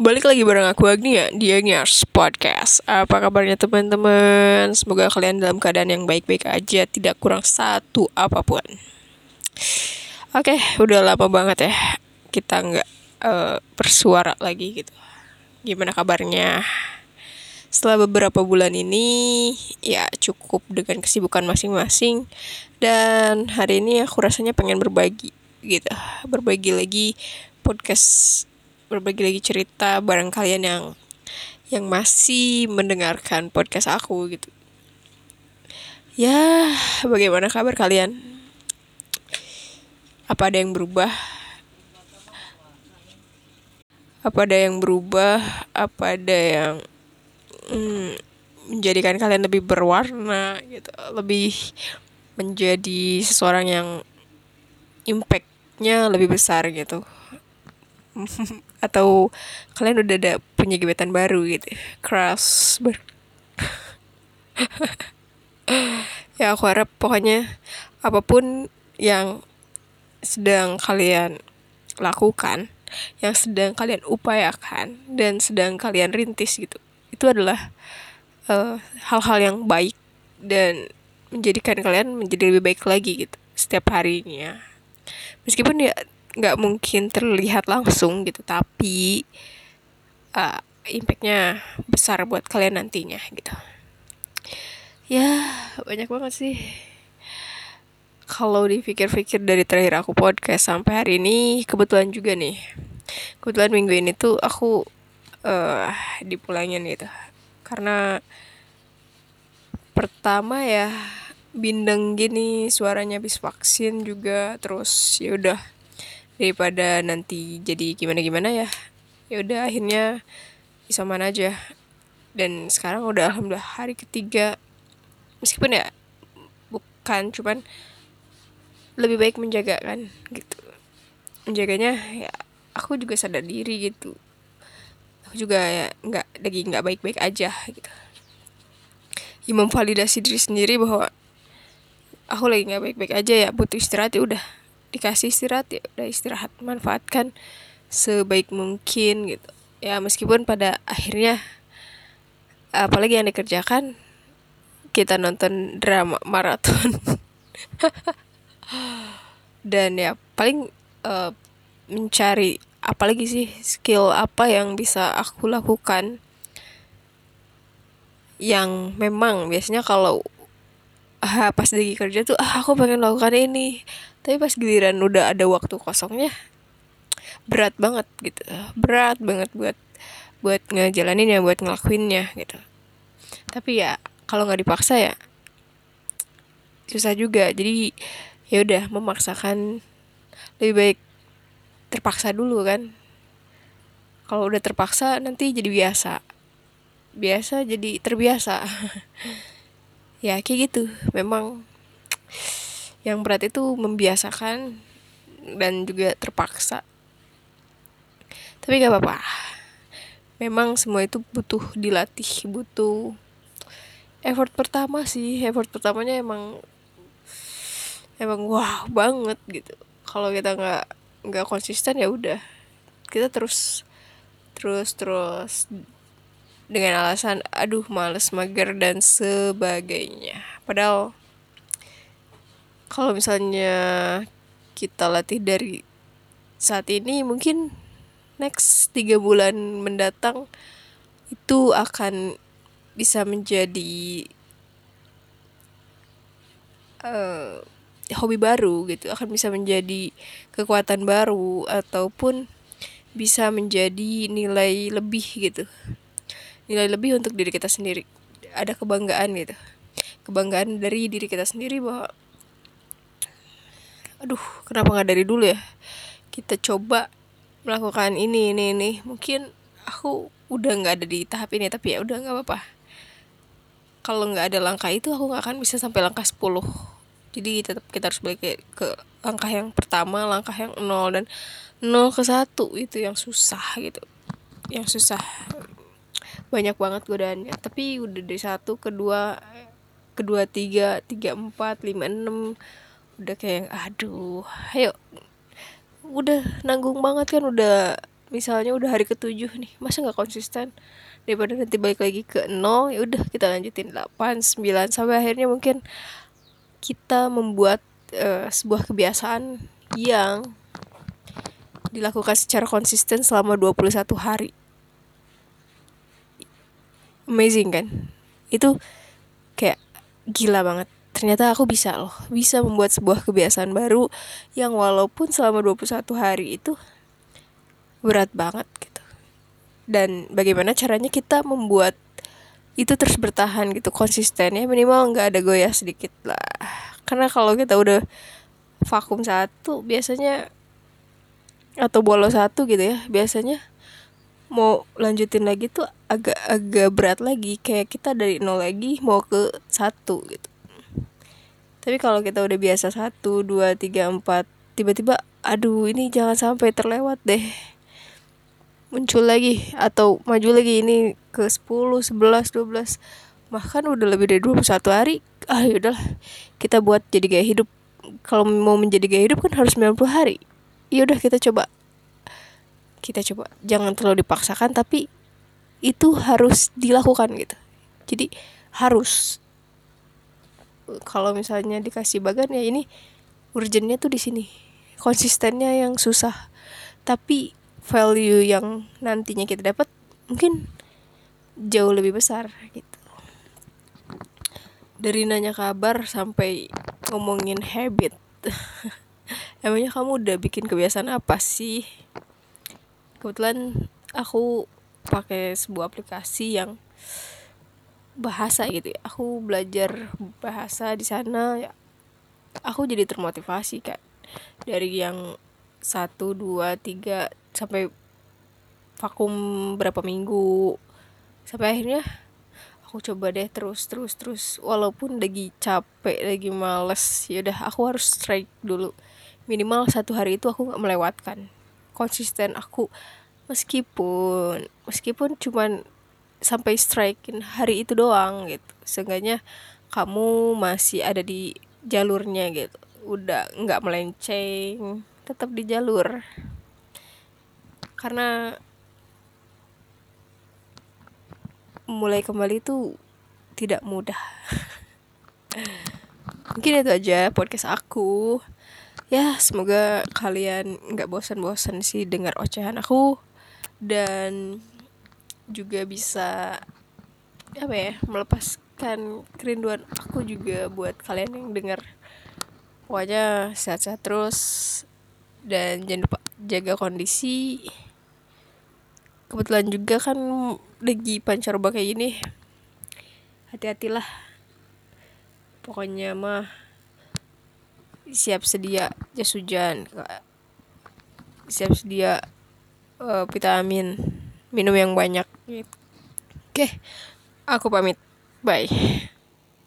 Balik lagi bareng aku Agnia di Agnias Podcast Apa kabarnya teman-teman? Semoga kalian dalam keadaan yang baik-baik aja Tidak kurang satu apa pun Oke, udah lama banget ya Kita nggak uh, bersuara lagi gitu Gimana kabarnya? Setelah beberapa bulan ini Ya cukup dengan kesibukan masing-masing Dan hari ini aku rasanya pengen berbagi gitu Berbagi lagi podcast berbagi lagi cerita bareng kalian yang yang masih mendengarkan podcast aku gitu. Ya, bagaimana kabar kalian? Apa ada yang berubah? Apa ada yang berubah? Apa ada yang hmm, menjadikan kalian lebih berwarna gitu, lebih menjadi seseorang yang impactnya lebih besar gitu atau kalian udah ada punya gebetan baru gitu. Crush ber ya aku harap pokoknya apa pun yang sedang kalian lakukan yang sedang kalian upayakan dan sedang kalian rintis gitu itu adalah eh, hal-hal uh, yang baik dan menjadikan kalian menjadi lebih baik lagi gitu setiap harinya. Meskipun ya nggak mungkin terlihat langsung gitu tapi uh, impactnya besar buat kalian nantinya gitu. Ya banyak banget sih. Kalau dipikir-pikir dari terakhir aku podcast sampai hari ini kebetulan juga nih. Kebetulan minggu ini tuh aku uh, dipulangin gitu. Karena pertama ya bindeng gini suaranya habis vaksin juga terus ya udah daripada nanti jadi gimana gimana ya. Ya udah akhirnya isoman aja. Dan sekarang udah alhamdulillah hari ketiga. Meskipun ya bukan cuman lebih baik menjaga kan gitu. Menjaganya ya aku juga sadar diri gitu. Aku juga ya nggak lagi nggak baik-baik aja gitu. Ya memvalidasi diri sendiri bahwa aku lagi nggak baik-baik aja ya butuh istirahat ya udah dikasih istirahat ya udah istirahat manfaatkan sebaik mungkin gitu. Ya meskipun pada akhirnya apalagi yang dikerjakan kita nonton drama maraton. Dan ya paling uh, mencari apalagi sih skill apa yang bisa aku lakukan yang memang biasanya kalau ah, pas lagi kerja tuh ah aku pengen lakukan ini. Tapi pas giliran udah ada waktu kosongnya berat banget gitu. Berat banget buat buat ngejalanin ya buat ngelakuinnya gitu. Tapi ya kalau nggak dipaksa ya susah juga. Jadi ya udah memaksakan lebih baik terpaksa dulu kan. Kalau udah terpaksa nanti jadi biasa. Biasa jadi terbiasa ya kayak gitu. Memang yang berat itu membiasakan dan juga terpaksa. Tapi gak apa-apa. Memang semua itu butuh dilatih butuh effort pertama sih. Effort pertamanya emang emang wah banget gitu. Kalau kita nggak nggak konsisten ya udah. Kita terus terus terus dengan alasan aduh males mager dan sebagainya. Padahal kalau misalnya kita latih dari saat ini mungkin next tiga bulan mendatang itu akan bisa menjadi uh, hobi baru gitu. Akan bisa menjadi kekuatan baru ataupun bisa menjadi nilai lebih gitu nilai lebih untuk diri kita sendiri. Ada kebanggaan gitu. Kebanggaan dari diri kita sendiri bahwa aduh kenapa nggak dari dulu ya? Kita coba melakukan ini ini ini. Mungkin aku udah nggak ada di tahap ini tapi ya udah nggak apa-apa. Kalau nggak ada langkah itu aku nggak akan bisa sampai langkah 10 jadi tetap kita harus balik ke, langkah yang pertama langkah yang nol dan nol ke satu. Itu yang susah gitu. Yang susah banyak banget godaannya. Tapi udah dari satu kedua kedua tiga tiga empat lima enam udah kayak aduh ayo. Udah nanggung banget kan udah misalnya udah hari ketujuh nih masa nggak konsisten? Daripada nanti balik lagi ke nol ya udah kita lanjutin 8 9 sampai akhirnya mungkin kita membuat uh, sebuah kebiasaan yang dilakukan secara konsisten selama 21 hari amazing kan? Itu kayak gila banget. Ternyata aku bisa loh bisa membuat sebuah kebiasaan baru yang walaupun selama 21 hari itu berat banget gitu. Dan bagaimana caranya kita membuat itu terus bertahan gitu konsisten ya minimal nggak ada goyah sedikit lah. Karena kalau kita udah vakum satu biasanya atau bolos satu gitu ya biasanya mau lanjutin lagi tuh agak-agak berat lagi. Kayak kita dari nol lagi mau ke satu gitu. Tapi kalau kita udah biasa satu dua tiga empat tiba-tiba aduh ini jangan sampai terlewat deh. Muncul lagi atau maju lagi ini ke 10, 11, 12 bahkan udah lebih dari 21 hari ah yaudah kita buat jadi gaya hidup. Kalau mau menjadi gaya hidup kan harus 90 hari. Yaudah kita coba kita coba jangan terlalu dipaksakan tapi itu harus dilakukan gitu. Jadi harus. Kalau misalnya dikasih bagan ya ini urgentnya tuh di sini. Konsistennya yang susah. Tapi value yang nantinya kita dapat mungkin jauh lebih besar gitu. Dari nanya kabar sampai ngomongin habit. Emangnya kamu udah bikin kebiasaan apa sih kebetulan aku pakai sebuah aplikasi yang bahasa gitu ya. Aku belajar bahasa di sana ya. Aku jadi termotivasi kan dari yang satu dua tiga sampai vakum berapa minggu. Sampai akhirnya aku coba deh terus terus terus. Walaupun lagi capek lagi males ya udah aku harus strike dulu. Minimal satu hari itu aku nggak melewatkan konsisten. Aku meskipun meskipun cuman sampai strikein hari itu doang gitu. Seenggaknya kamu masih ada di jalurnya gitu. Udah nggak melenceng tetap di jalur. Karena mulai kembali itu tidak mudah. Mungkin itu aja podcast aku ya semoga kalian nggak bosan-bosan sih dengar ocehan aku. Dan juga bisa apa ya melepaskan kerinduan aku juga buat kalian yang dengar. Pokoknya sehat-sehat terus. Dan jangan lupa jaga kondisi. Kebetulan juga kan lagi pancaroba kayak gini. Hati-hatilah. Pokoknya mah siap sedia jas hujan siap sedia uh, vitamin minum yang banyak. Gitu. oke aku pamit. Bye